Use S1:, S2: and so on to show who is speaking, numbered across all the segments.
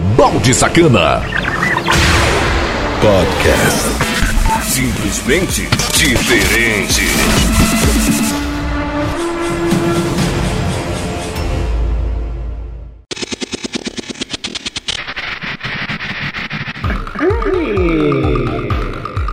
S1: Balde Sacana.
S2: Podcast. Simplesmente diferente.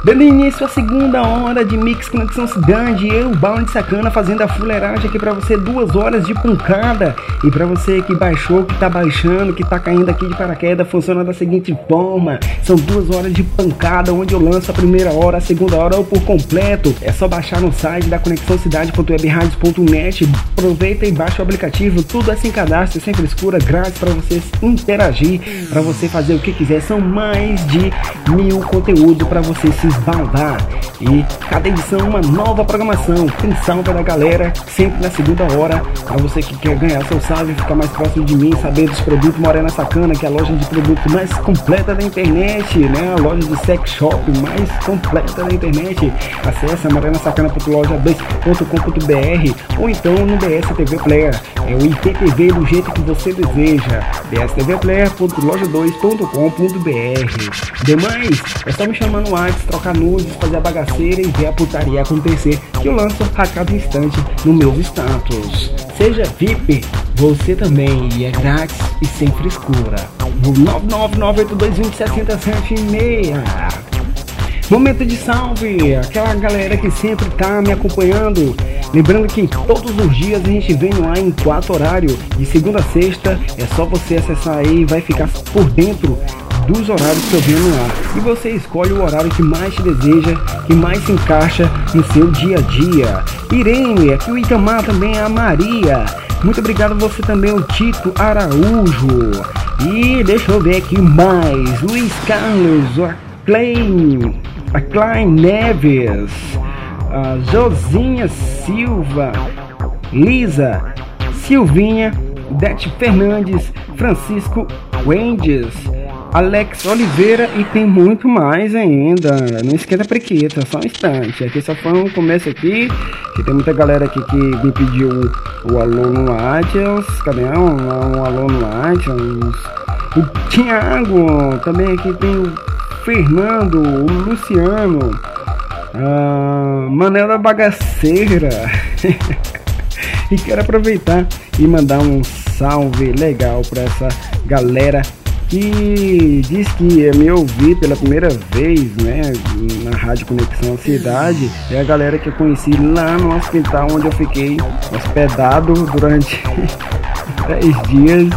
S3: Dando início à segunda hora de Mix Conexão Cidade, eu, Bound Sacana, fazendo a fuleiragem aqui pra você, duas horas de pancada. E pra você que baixou, que tá baixando, que tá caindo aqui de paraquedas, funciona da seguinte forma: são duas horas de pancada, onde eu lanço a primeira hora, a segunda hora ou por completo. É só baixar no site da conexãocidade.webradios.net. Aproveita e baixa o aplicativo, tudo é sem cadastro, sem frescura, grátis para você interagir, para você fazer o que quiser. São mais de mil conteúdos para você se esbaldar. E cada edição uma nova programação. Tem salve da galera, sempre na segunda hora. Para você que quer ganhar seu salve, ficar mais próximo de mim, saber dos produtos Morena Sacana, que é a loja de produtos mais completa da internet, né? A loja de sex shop mais completa da internet. Acesse a morenassacana.loja2.com.br ou então no BSTV Player. É o IPTV do jeito que você deseja. bstvplayer.loja2.com.br. Demais, é só me chamar no WhatsApp, trocar nudes, fazer a bagaceira e ver a putaria acontecer, que eu lanço a cada instante no meu status. Seja VIP, você também, e é grátis e sem frescura. No 99982206076. Momento de salve, aquela galera que sempre tá me acompanhando. Lembrando que todos os dias a gente vem lá em quatro horário, de segunda a sexta. É só você acessar aí e vai ficar por dentro dos horários que eu venho no ar. E você escolhe o horário que mais te deseja, que mais se encaixa no seu dia a dia. Irene, aqui o Itamar também é a Maria. Muito obrigado você também, o Tito Araújo. E deixa eu ver aqui mais. Luiz Carlos, a Klein, a Klein Neves, a Josinha Silva, Lisa, Silvinha, Dete Fernandes, Francisco Wendes, Alex Oliveira e tem muito mais ainda. Não esquenta prequita, só um instante. Aqui só foi um começo aqui. Que tem muita galera aqui que me pediu o, o alô no. Cadê? Um, um alô no. O Thiago. Também aqui tem o Fernando, o Luciano. Ah, Manel da Bagaceira. e quero aproveitar e mandar um salve legal para essa galera que diz que ia me ouvir pela primeira vez, né, na Rádio Conexão Cidade, é a galera que eu conheci lá no hospital onde eu fiquei hospedado durante 10 dias.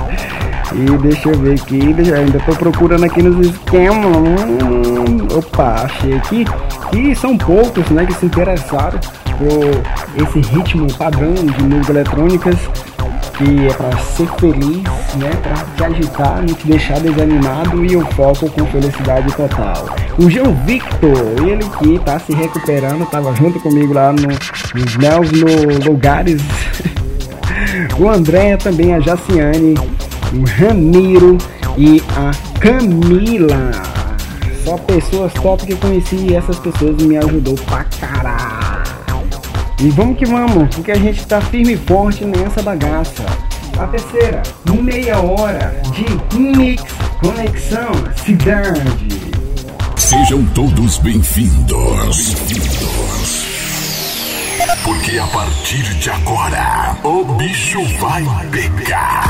S3: E deixa eu ver aqui, ainda tô procurando aqui nos esquemas. Hum, opa, achei aqui que são poucos, né, que se interessaram por esse ritmo padrão de música eletrônicas que é para ser feliz, né, para te agitar, não te deixar desanimado e eu foco com felicidade total. O João Victor, ele que tá se recuperando, tava junto comigo lá no, nos Mels no Lugares. o André também, a Jaciane, o Ramiro e a Camila. Só pessoas top que eu conheci e essas pessoas me ajudou pra caralho. E vamos que vamos, porque a gente tá firme e forte nessa bagaça. A terceira, meia hora de Mix Conexão Cidade.
S1: Sejam todos bem-vindos. Bem-vindos. Porque a partir de agora, o bicho vai pegar.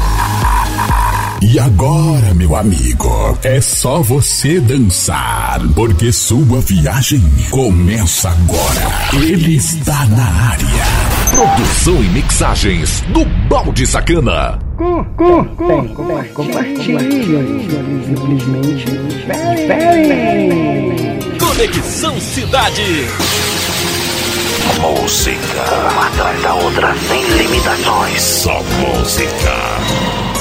S1: E agora, meu amigo, é só você dançar, porque sua viagem começa agora. Ele está na área. Produção e mixagens do Balde Sacana.
S3: Com, com, com, compartilhe, simplesmente.
S2: Conexão Cidade.
S4: Música, uma atrás da outra, sem limitações.
S2: Só música.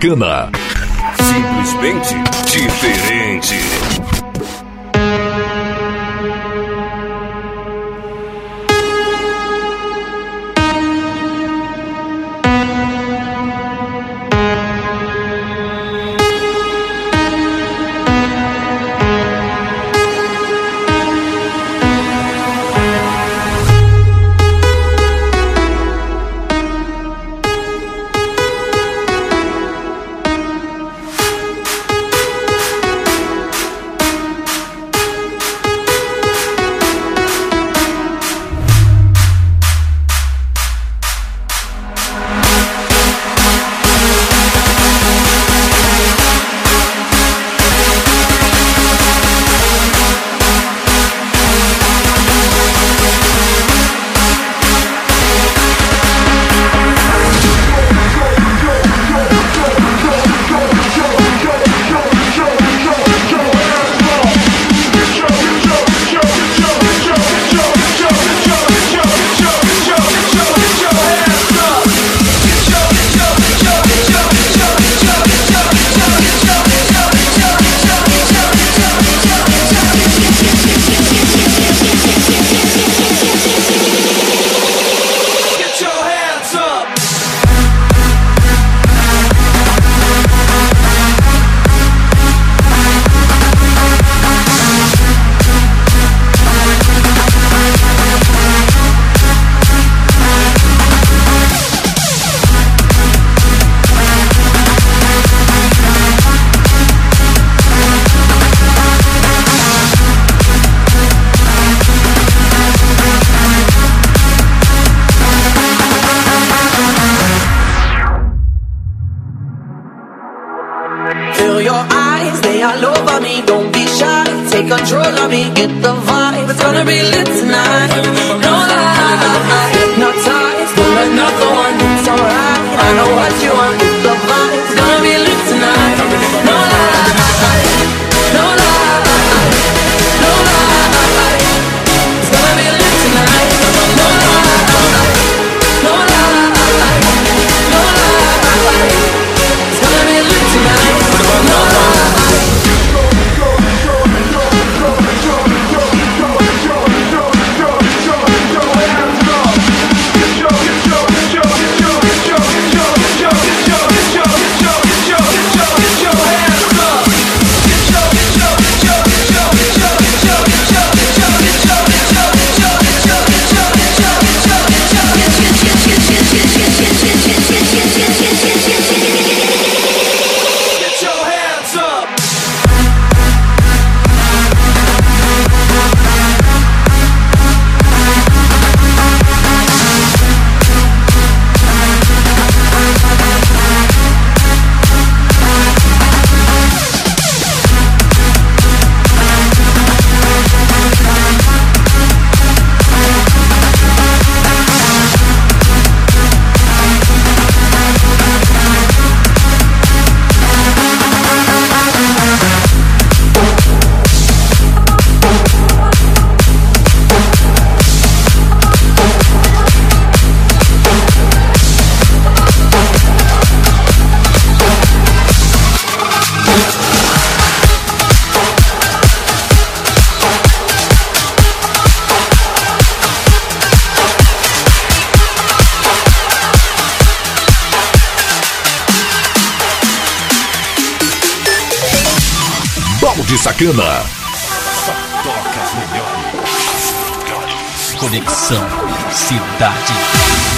S1: Sacana.
S5: Conexão Cidade.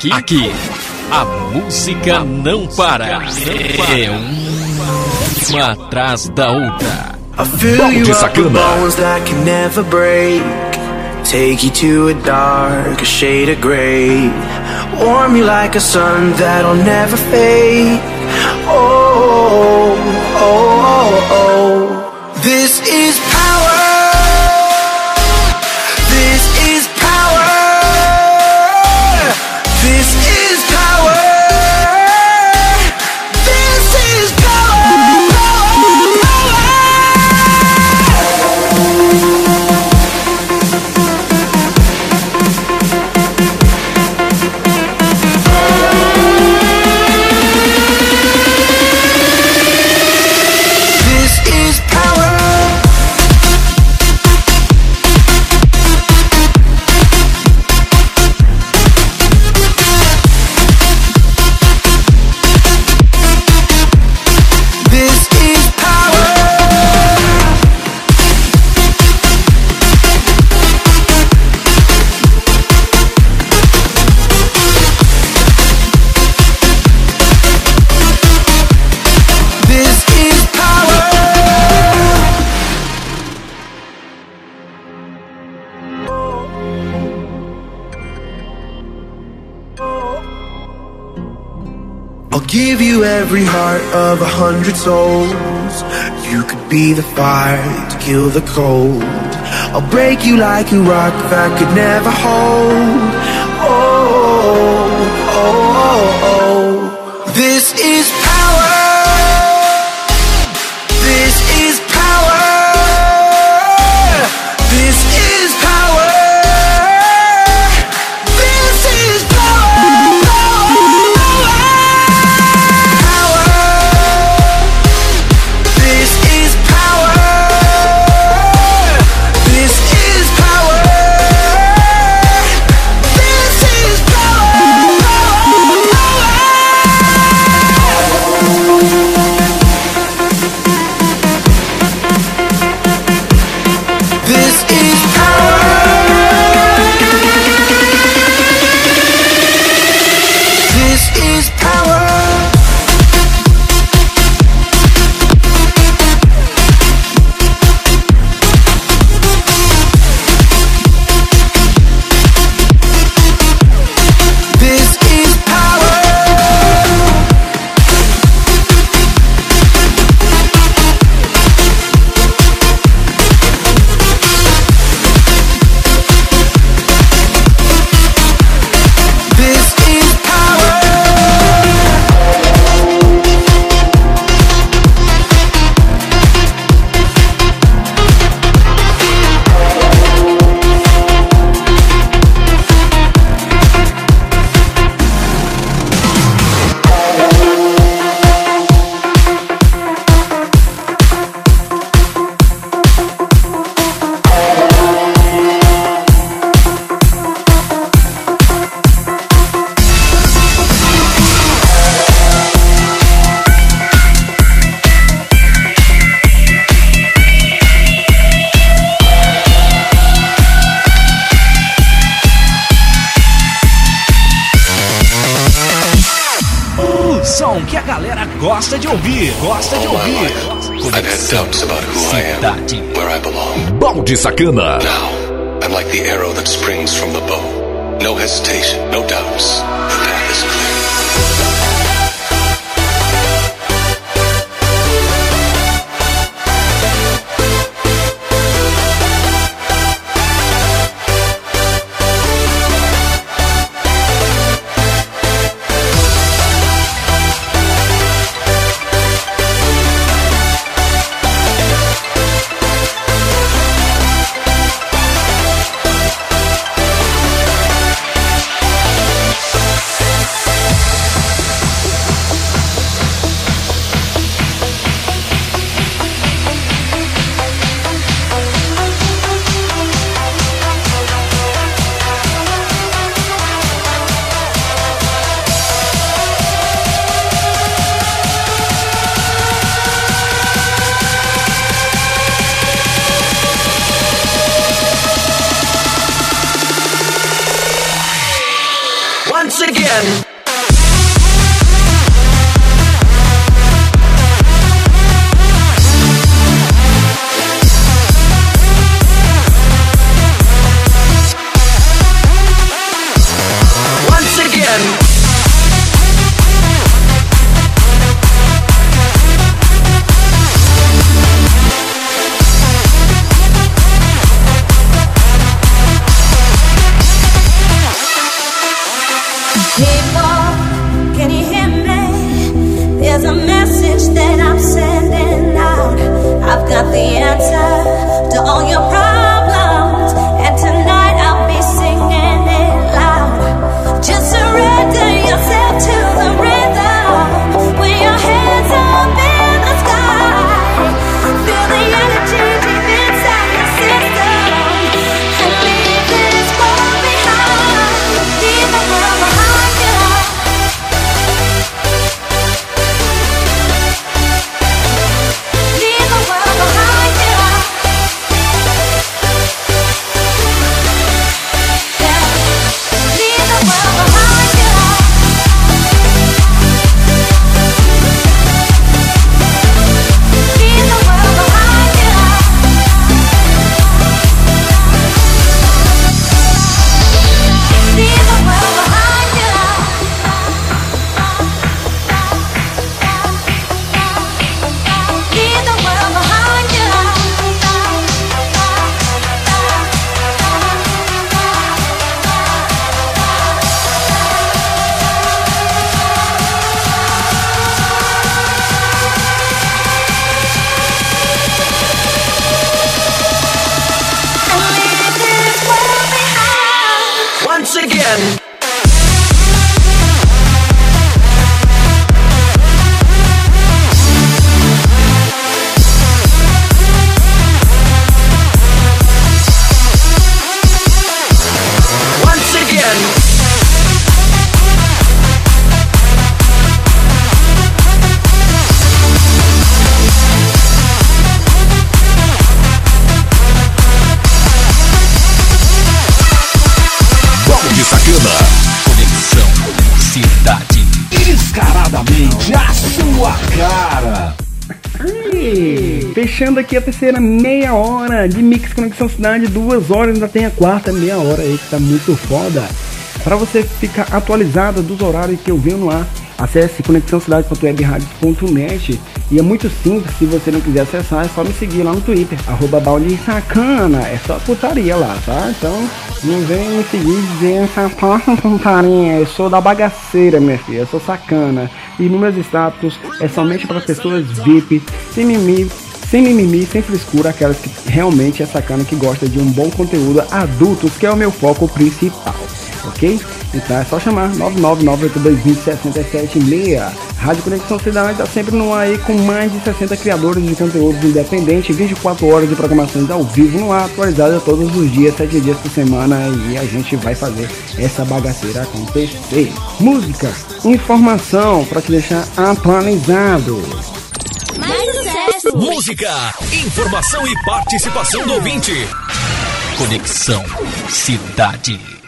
S5: Aqui, aqui, a música não para. É uma atrás da outra.
S1: Balde Sacana.
S6: Take you to a dark shade of gray. Warm you like a sun that'll never fade. oh, oh. oh. every heart of a hundred souls. You could be the fire to kill the cold. I'll break you like a rock that could never hold. Oh, oh, oh, oh, oh. This is
S7: Balde
S2: again. Again.
S3: Fechando aqui a terceira meia hora de Mix Conexão Cidade, duas horas, ainda tem a quarta meia hora aí que tá muito foda. Para você ficar atualizado dos horários que eu venho no ar, acesse conexãocidade.webradio.net e é muito simples, se você não quiser acessar, é só me seguir lá no Twitter, arroba sacana, é só putaria lá, tá? Então não vem me seguir dizer essa porra putaria, eu sou da bagaceira, minha filha, eu sou sacana. E nos meus status é somente para pessoas VIP, sem mimimi, sem mimimi, sem frescura, aquelas que realmente é sacana, que gosta de um bom conteúdo adultos, que é o meu foco principal, ok? Então é só chamar 999822067 Rádio Conexão Cidade está sempre no ar aí com mais de 60 criadores de conteúdos independentes, 24 horas de programações ao vivo no ar, atualizada todos os dias, 7 dias por semana e a gente vai fazer essa bagaceira acontecer. Música, informação para te deixar atualizado.
S8: Sucesso!
S9: Música, informação e participação do ouvinte. Conexão Cidade.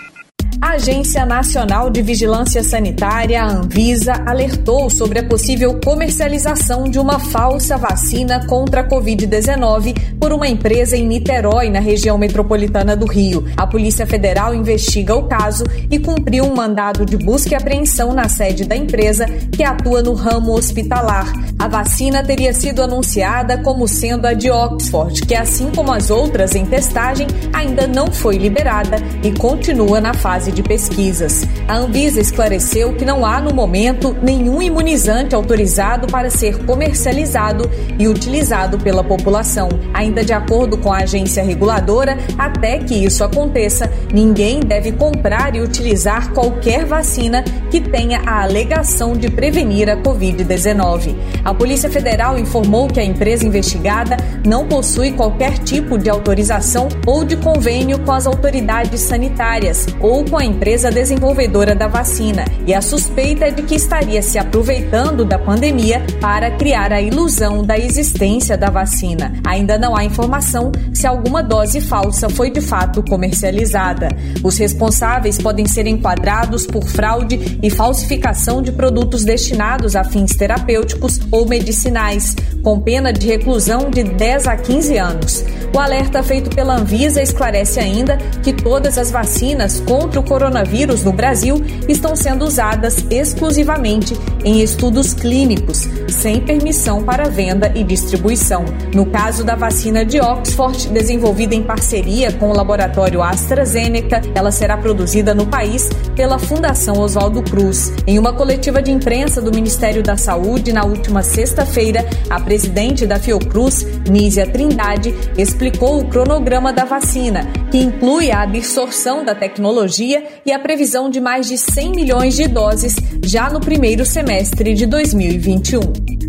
S10: A Agência Nacional de Vigilância Sanitária, Anvisa, alertou sobre a possível comercialização de uma falsa vacina contra a Covid-19 por uma empresa em Niterói, na região metropolitana do Rio. A Polícia Federal investiga o caso e cumpriu um mandado de busca e apreensão na sede da empresa, que atua no ramo hospitalar. A vacina teria sido anunciada como sendo a de Oxford, que, assim como as outras em testagem, ainda não foi liberada e continua na fase de pesquisas. A Anvisa esclareceu que não há, no momento, nenhum imunizante autorizado para ser comercializado e utilizado pela população. Ainda de acordo com a agência reguladora, até que isso aconteça, ninguém deve comprar e utilizar qualquer vacina que tenha a alegação de prevenir a Covid-19. A Polícia Federal informou que a empresa investigada não possui qualquer tipo de autorização ou de convênio com as autoridades sanitárias ou com a empresa desenvolvedora da vacina e a suspeita é de que estaria se aproveitando da pandemia para criar a ilusão da existência da vacina. Ainda não há informação se alguma dose falsa foi de fato comercializada. Os responsáveis podem ser enquadrados por fraude e falsificação de produtos destinados a fins terapêuticos ou medicinais, com pena de reclusão de 10 a 15 anos. O alerta feito pela Anvisa esclarece ainda que todas as vacinas contra o coronavírus no Brasil estão sendo usadas exclusivamente em estudos clínicos, sem permissão para venda e distribuição. No caso da vacina de Oxford, desenvolvida em parceria com o laboratório AstraZeneca, ela será produzida no país pela Fundação Oswaldo Cruz. Em uma coletiva de imprensa do Ministério da Saúde na última sexta-feira, a presidente da Fiocruz, Nízia Trindade, explicou o cronograma da vacina, que inclui a absorção da tecnologia e a previsão de mais de 100 milhões de doses já no primeiro semestre de 2021.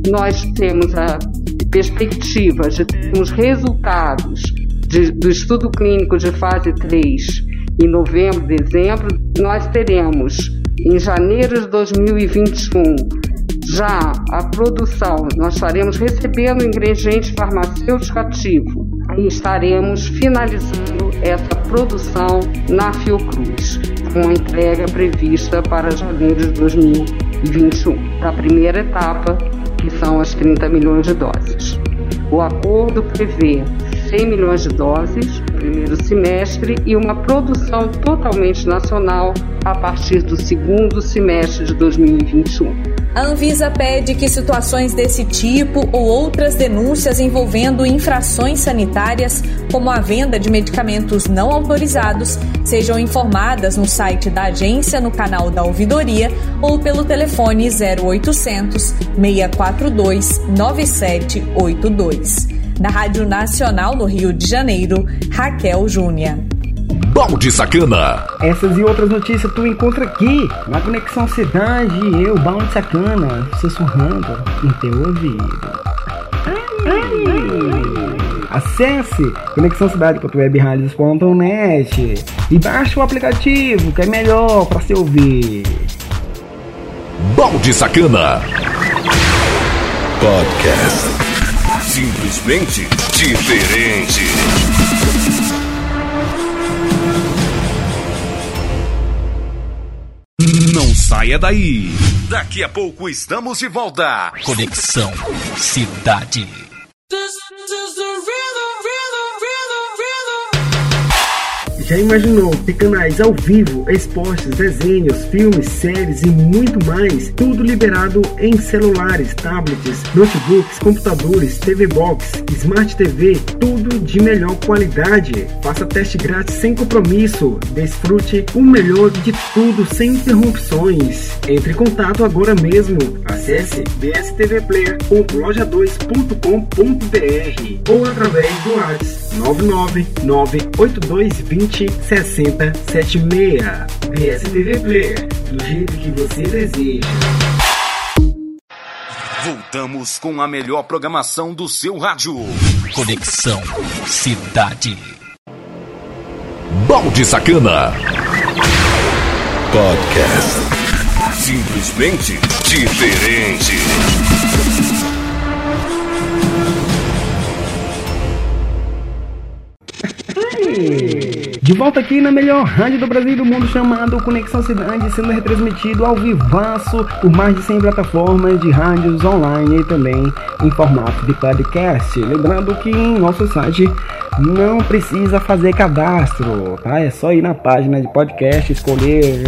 S11: Nós temos a perspectiva de termos resultados de, do estudo clínico de fase 3 em novembro, dezembro. Nós teremos em janeiro de 2021 já a produção, nós estaremos recebendo ingrediente farmacêutico ativo e estaremos finalizando essa produção na Fiocruz, com entrega prevista para janeiro de 2021, a primeira etapa, que são as 30 milhões de doses. O acordo prevê 100 milhões de doses no primeiro semestre e uma produção totalmente nacional a partir do segundo semestre de 2021.
S10: A Anvisa pede que situações desse tipo ou outras denúncias envolvendo infrações sanitárias, como a venda de medicamentos não autorizados, sejam informadas no site da agência, no canal da ouvidoria ou pelo telefone 0800 642 9782. Da Rádio Nacional no Rio de Janeiro, Raquel Júnior.
S1: Balde Sacana.
S3: Essas e outras notícias tu encontra aqui na Conexão Cidade. Eu, Balde Sacana, sussurrando em teu ouvido. Acesse conexãocidade.webradios.net e baixe o aplicativo que é melhor para se ouvir.
S1: Balde Sacana.
S2: Podcast. Simplesmente diferente.
S1: Não saia daí. Daqui a pouco estamos de volta.
S5: Conexão Cidade.
S3: Já imaginou canais ao vivo, esportes, desenhos, filmes, séries e muito mais? Tudo liberado em celulares, tablets, notebooks, computadores, TV Box, Smart TV, tudo de melhor qualidade. Faça teste grátis sem compromisso. Desfrute o melhor de tudo sem interrupções. Entre em contato agora mesmo. Acesse bstvplayer.loja2.com.br ou através do WhatsApp 9998220 6076. PSTV Player, do jeito que você deseja.
S1: Voltamos com a melhor programação do seu rádio.
S5: Conexão Cidade.
S1: Balde Sacana.
S2: Podcast. Simplesmente diferente.
S3: De volta aqui na melhor rádio do Brasil e do mundo chamado Conexão Cidade, sendo retransmitido ao vivaço por mais de 100 plataformas de rádios online e também em formato de podcast. Lembrando que em nosso site não precisa fazer cadastro, tá? É só ir na página de podcast, escolher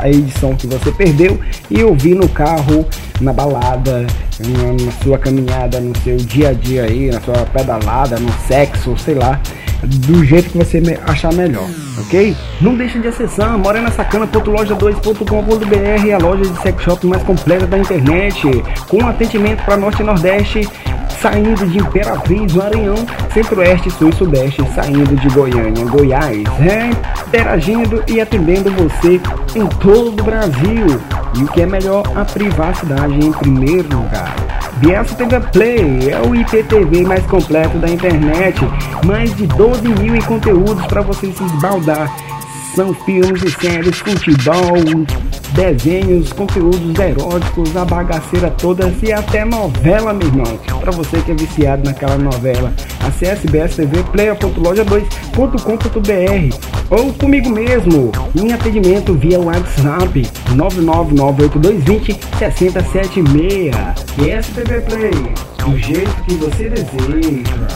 S3: a edição que você perdeu e ouvir no carro, na balada, na sua caminhada, no seu dia a dia aí, na sua pedalada, no sexo, sei lá do jeito que você achar melhor, ok? Não deixe de acessar morenasacana.loja2.com.br, a loja de sex shop mais completa da internet, com atendimento para Norte e Nordeste, saindo de Imperatriz, Maranhão, Centro-Oeste, Sul e Sudeste, saindo de Goiânia, Goiás, é, interagindo e atendendo você em todo o Brasil. E o que é melhor, a privacidade em primeiro lugar. Bielsa TV Play é o IPTV mais completo da internet. Mais de 12 mil em conteúdos para você se esbaldar. São filmes e séries, futebol, desenhos, conteúdos eróticos, a bagaceira toda e até novela, meu irmão. Para você que é viciado naquela novela, acesse bstvplayer.loja2.com.br ou comigo mesmo, em atendimento via WhatsApp 9998220 6076. BSTV Play, do jeito que você deseja.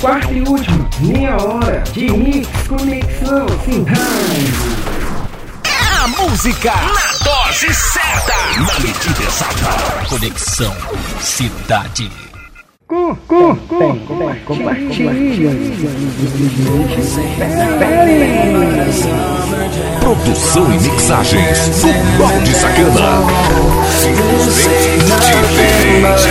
S3: Quarta e última, meia hora de mix conexão
S5: a música na dose certa, na medida exata. Conexão Cidade.
S3: Com, com, com, compartilha.
S12: Produção e mixagens do Balde Sacana. Simplesmente diferente.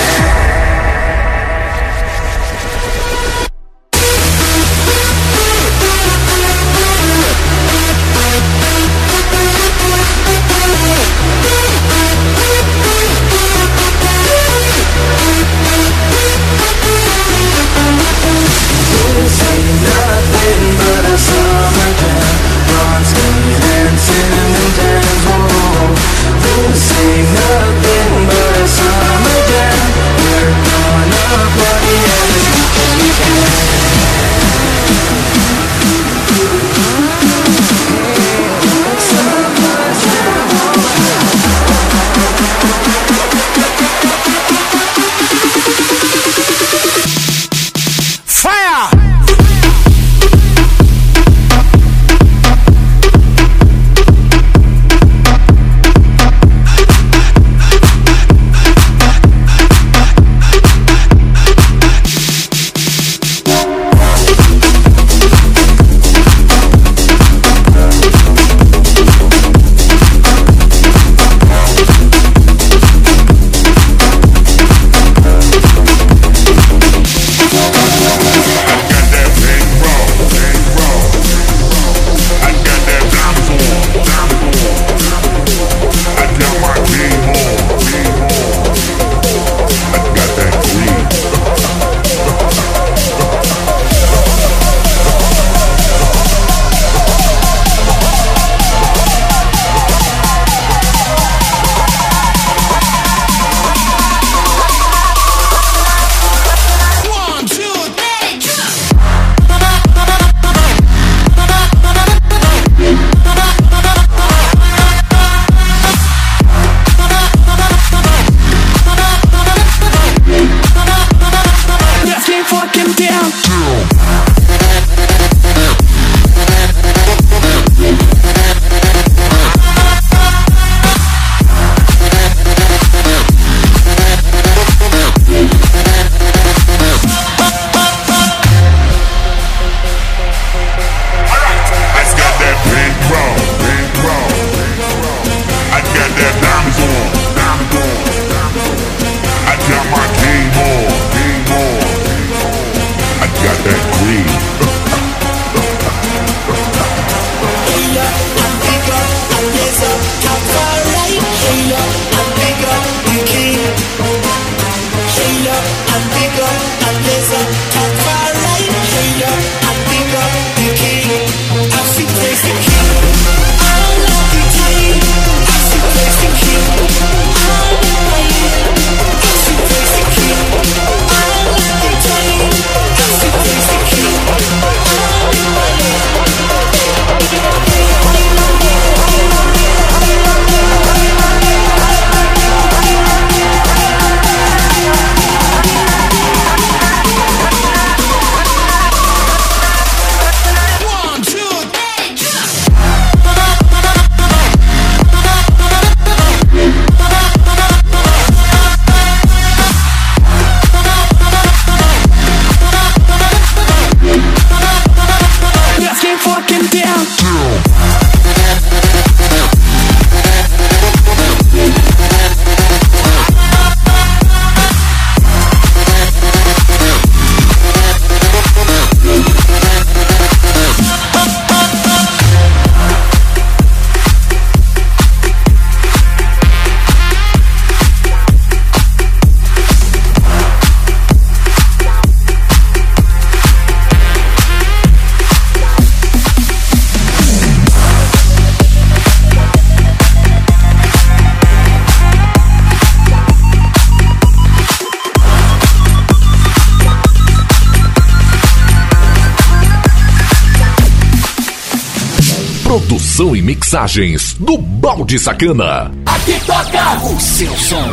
S12: Produção e mixagens do Balde Sacana.
S13: Aqui toca o seu som.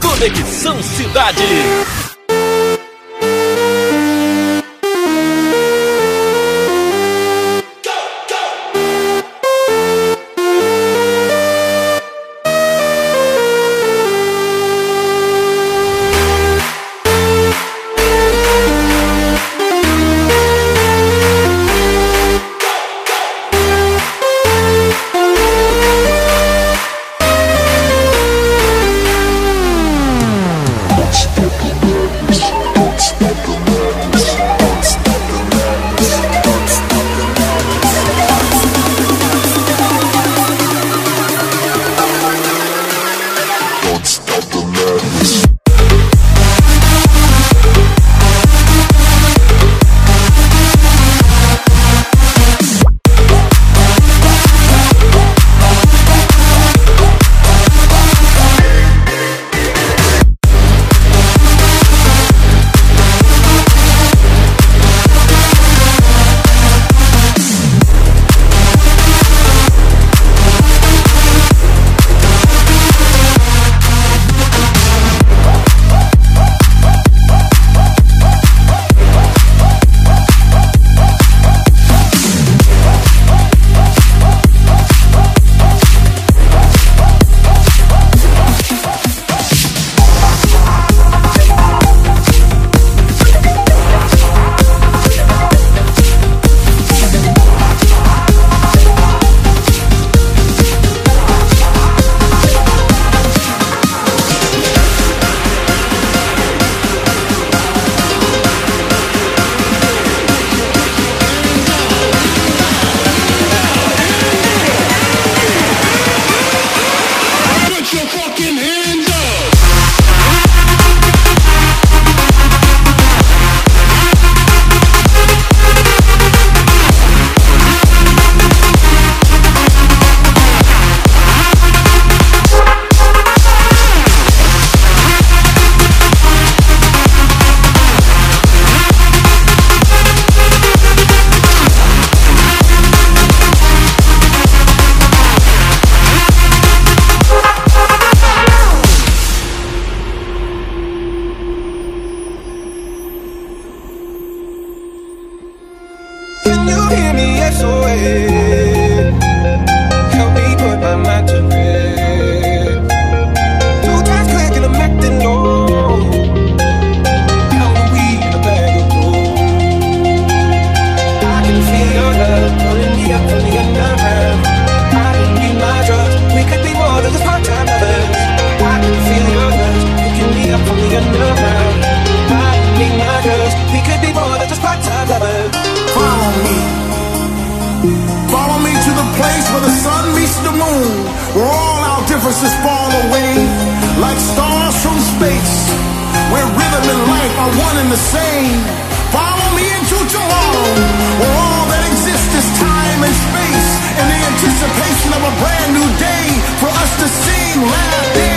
S13: Conexão Cidade.
S14: sing
S2: loud.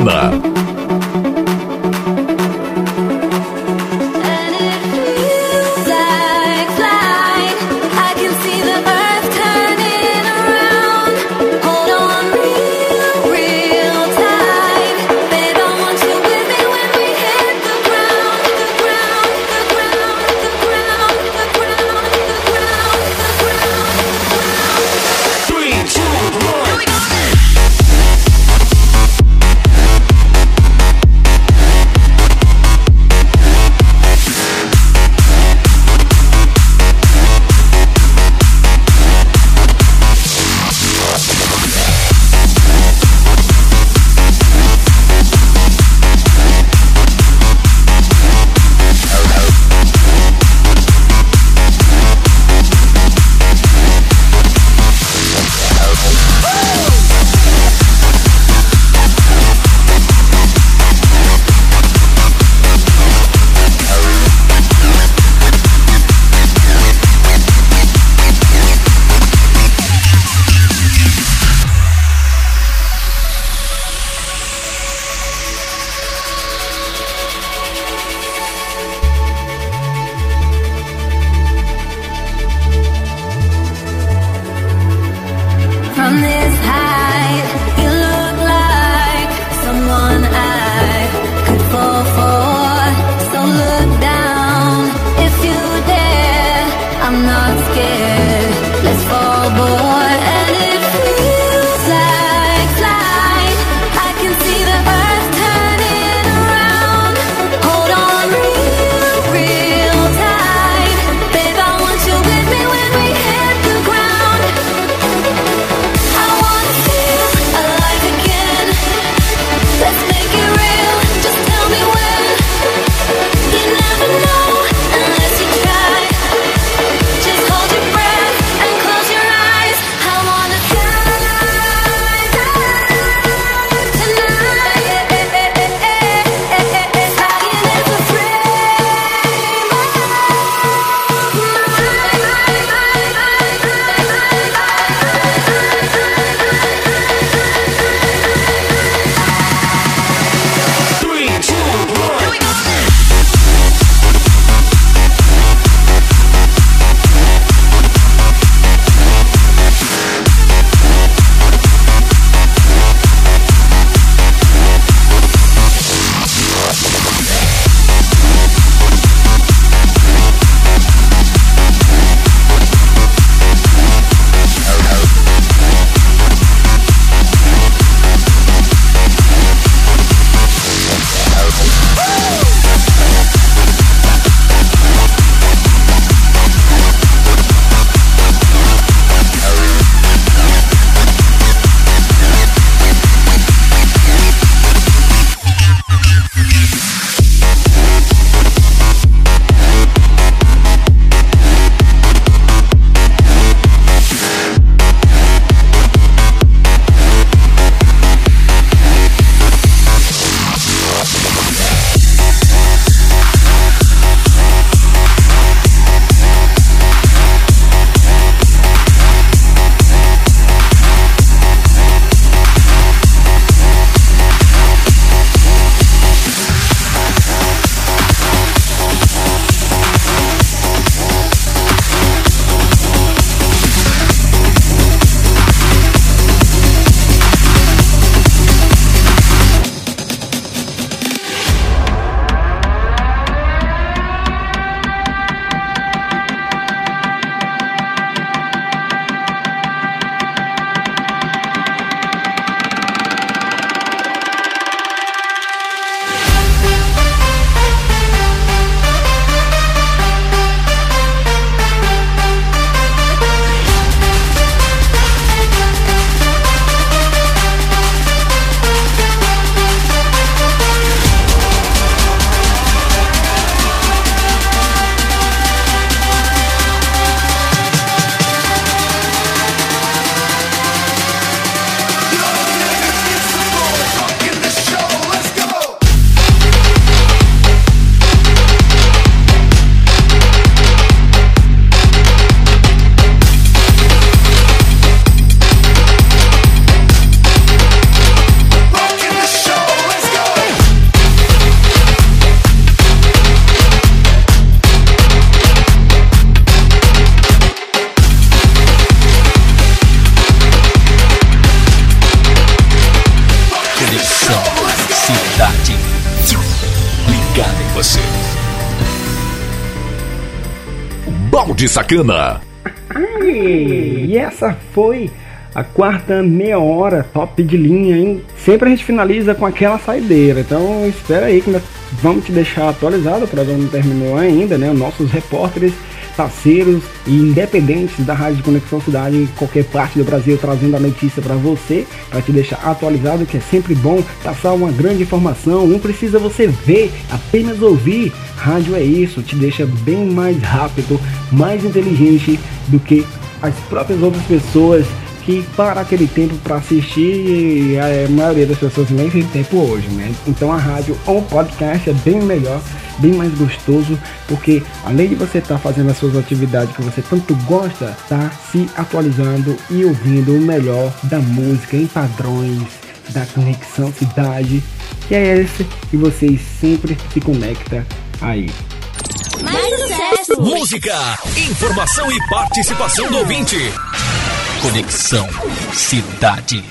S2: Balde Balde Sacana.
S3: E essa foi a quarta meia hora top de linha, hein? Sempre a gente finaliza com aquela saideira. Então espera aí que nós vamos te deixar atualizado. O programa não terminou ainda, né? Nossos repórteres, parceiros e independentes da Rádio Conexão Cidade em qualquer parte do Brasil trazendo a notícia para você, para te deixar atualizado, que é sempre bom passar uma grande informação. Não precisa você ver, apenas ouvir. Rádio é isso, te deixa bem mais rápido, mais inteligente do que as próprias outras pessoas que para aquele tempo para assistir a maioria das pessoas nem tem tempo hoje, né? Então a rádio ou podcast é bem melhor, bem mais gostoso, porque além de você estar tá fazendo as suas atividades que você tanto gosta, tá se atualizando e ouvindo o melhor da música em padrões da conexão cidade, que é esse que vocês sempre se conecta aí.
S5: Mais sucesso! Música, informação e participação do ouvinte. Conexão Cidade.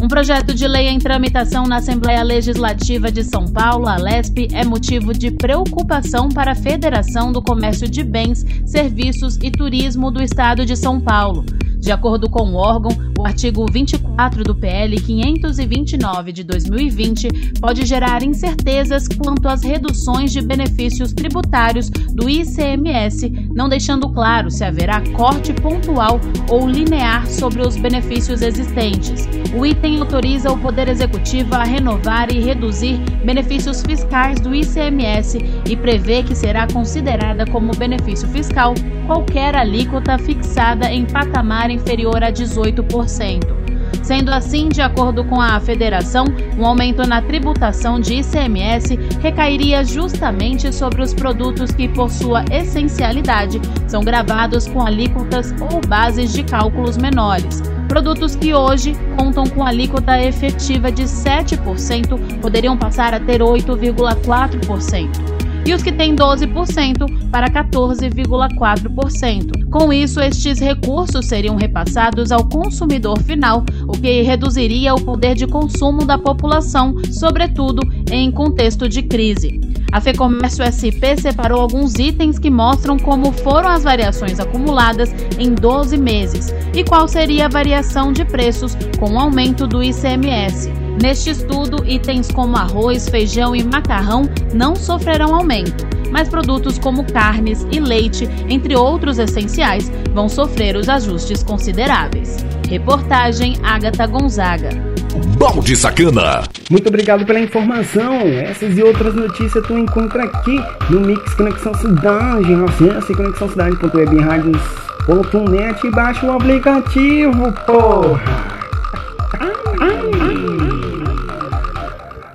S15: Um projeto de lei em tramitação na Assembleia Legislativa de São Paulo, a LESP, é motivo de preocupação para a Federação do Comércio de Bens, Serviços e Turismo do Estado de São Paulo. De acordo com o órgão, o artigo 24 do PL 529 de 2020 pode gerar incertezas quanto às reduções de benefícios tributários do ICMS, não deixando claro se haverá corte pontual ou linear sobre os benefícios existentes. O item autoriza o Poder Executivo a renovar e reduzir benefícios fiscais do ICMS e prevê que será considerada como benefício fiscal qualquer alíquota fixada em patamar inferior a 18%. Sendo assim, de acordo com a federação, um aumento na tributação de ICMS recairia justamente sobre os produtos que, por sua essencialidade, são gravados com alíquotas ou bases de cálculos menores. Produtos que hoje contam com alíquota efetiva de 7% poderiam passar a ter 8,4% e os que têm 12% para 14,4%. Com isso, estes recursos seriam repassados ao consumidor final, o que reduziria o poder de consumo da população, sobretudo em contexto de crise. A FEComércio SP separou alguns itens que mostram como foram as variações acumuladas em 12 meses e qual seria a variação de preços com o aumento do ICMS. Neste estudo, itens como arroz, feijão e macarrão não sofrerão aumento, mas produtos como carnes e leite, entre outros essenciais, vão sofrer os ajustes consideráveis. Reportagem Agatha Gonzaga.
S2: Balde Sacana.
S3: Muito obrigado pela informação. Essas e outras notícias tu encontra aqui no Mix Conexão Cidade. Acesse conexãocidade.webradios.net e baixa o aplicativo, porra.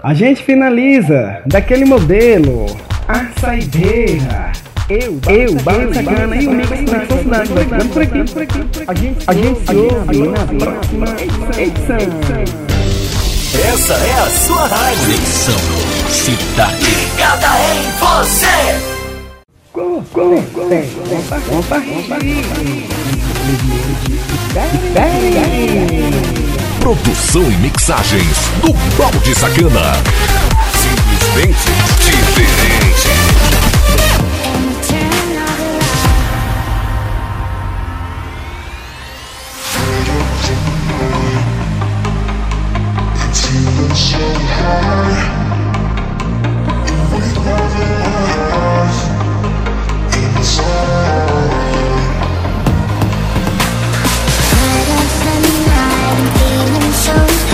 S3: A gente finaliza daquele modelo, a saideira. Eu, eu, Barra Sacana e o Mix na Sociedade vai ficando por aqui, por aqui, por aqui. A gente, a gente se ouve na próxima edição.
S5: Essa é a sua rádio. Conexão Cidade.
S16: Ligada em você.
S3: Com, com, com, compartilhe.
S2: Produção e mixagens do Balde Sacana. Simplesmente diferente.
S16: We never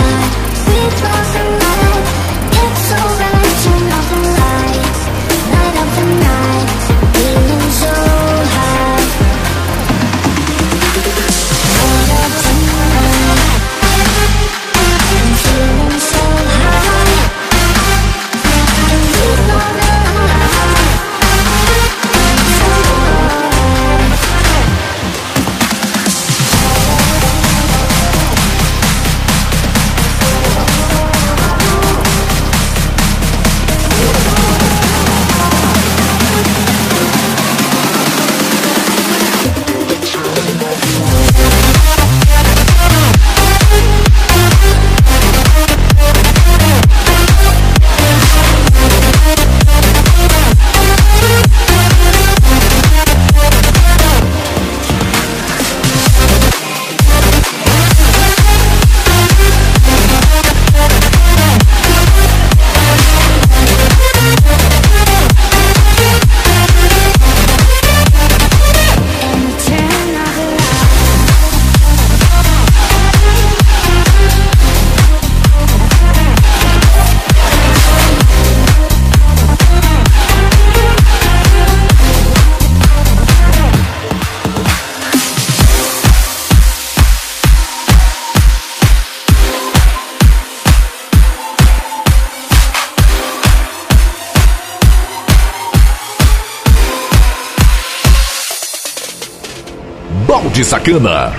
S17: Balde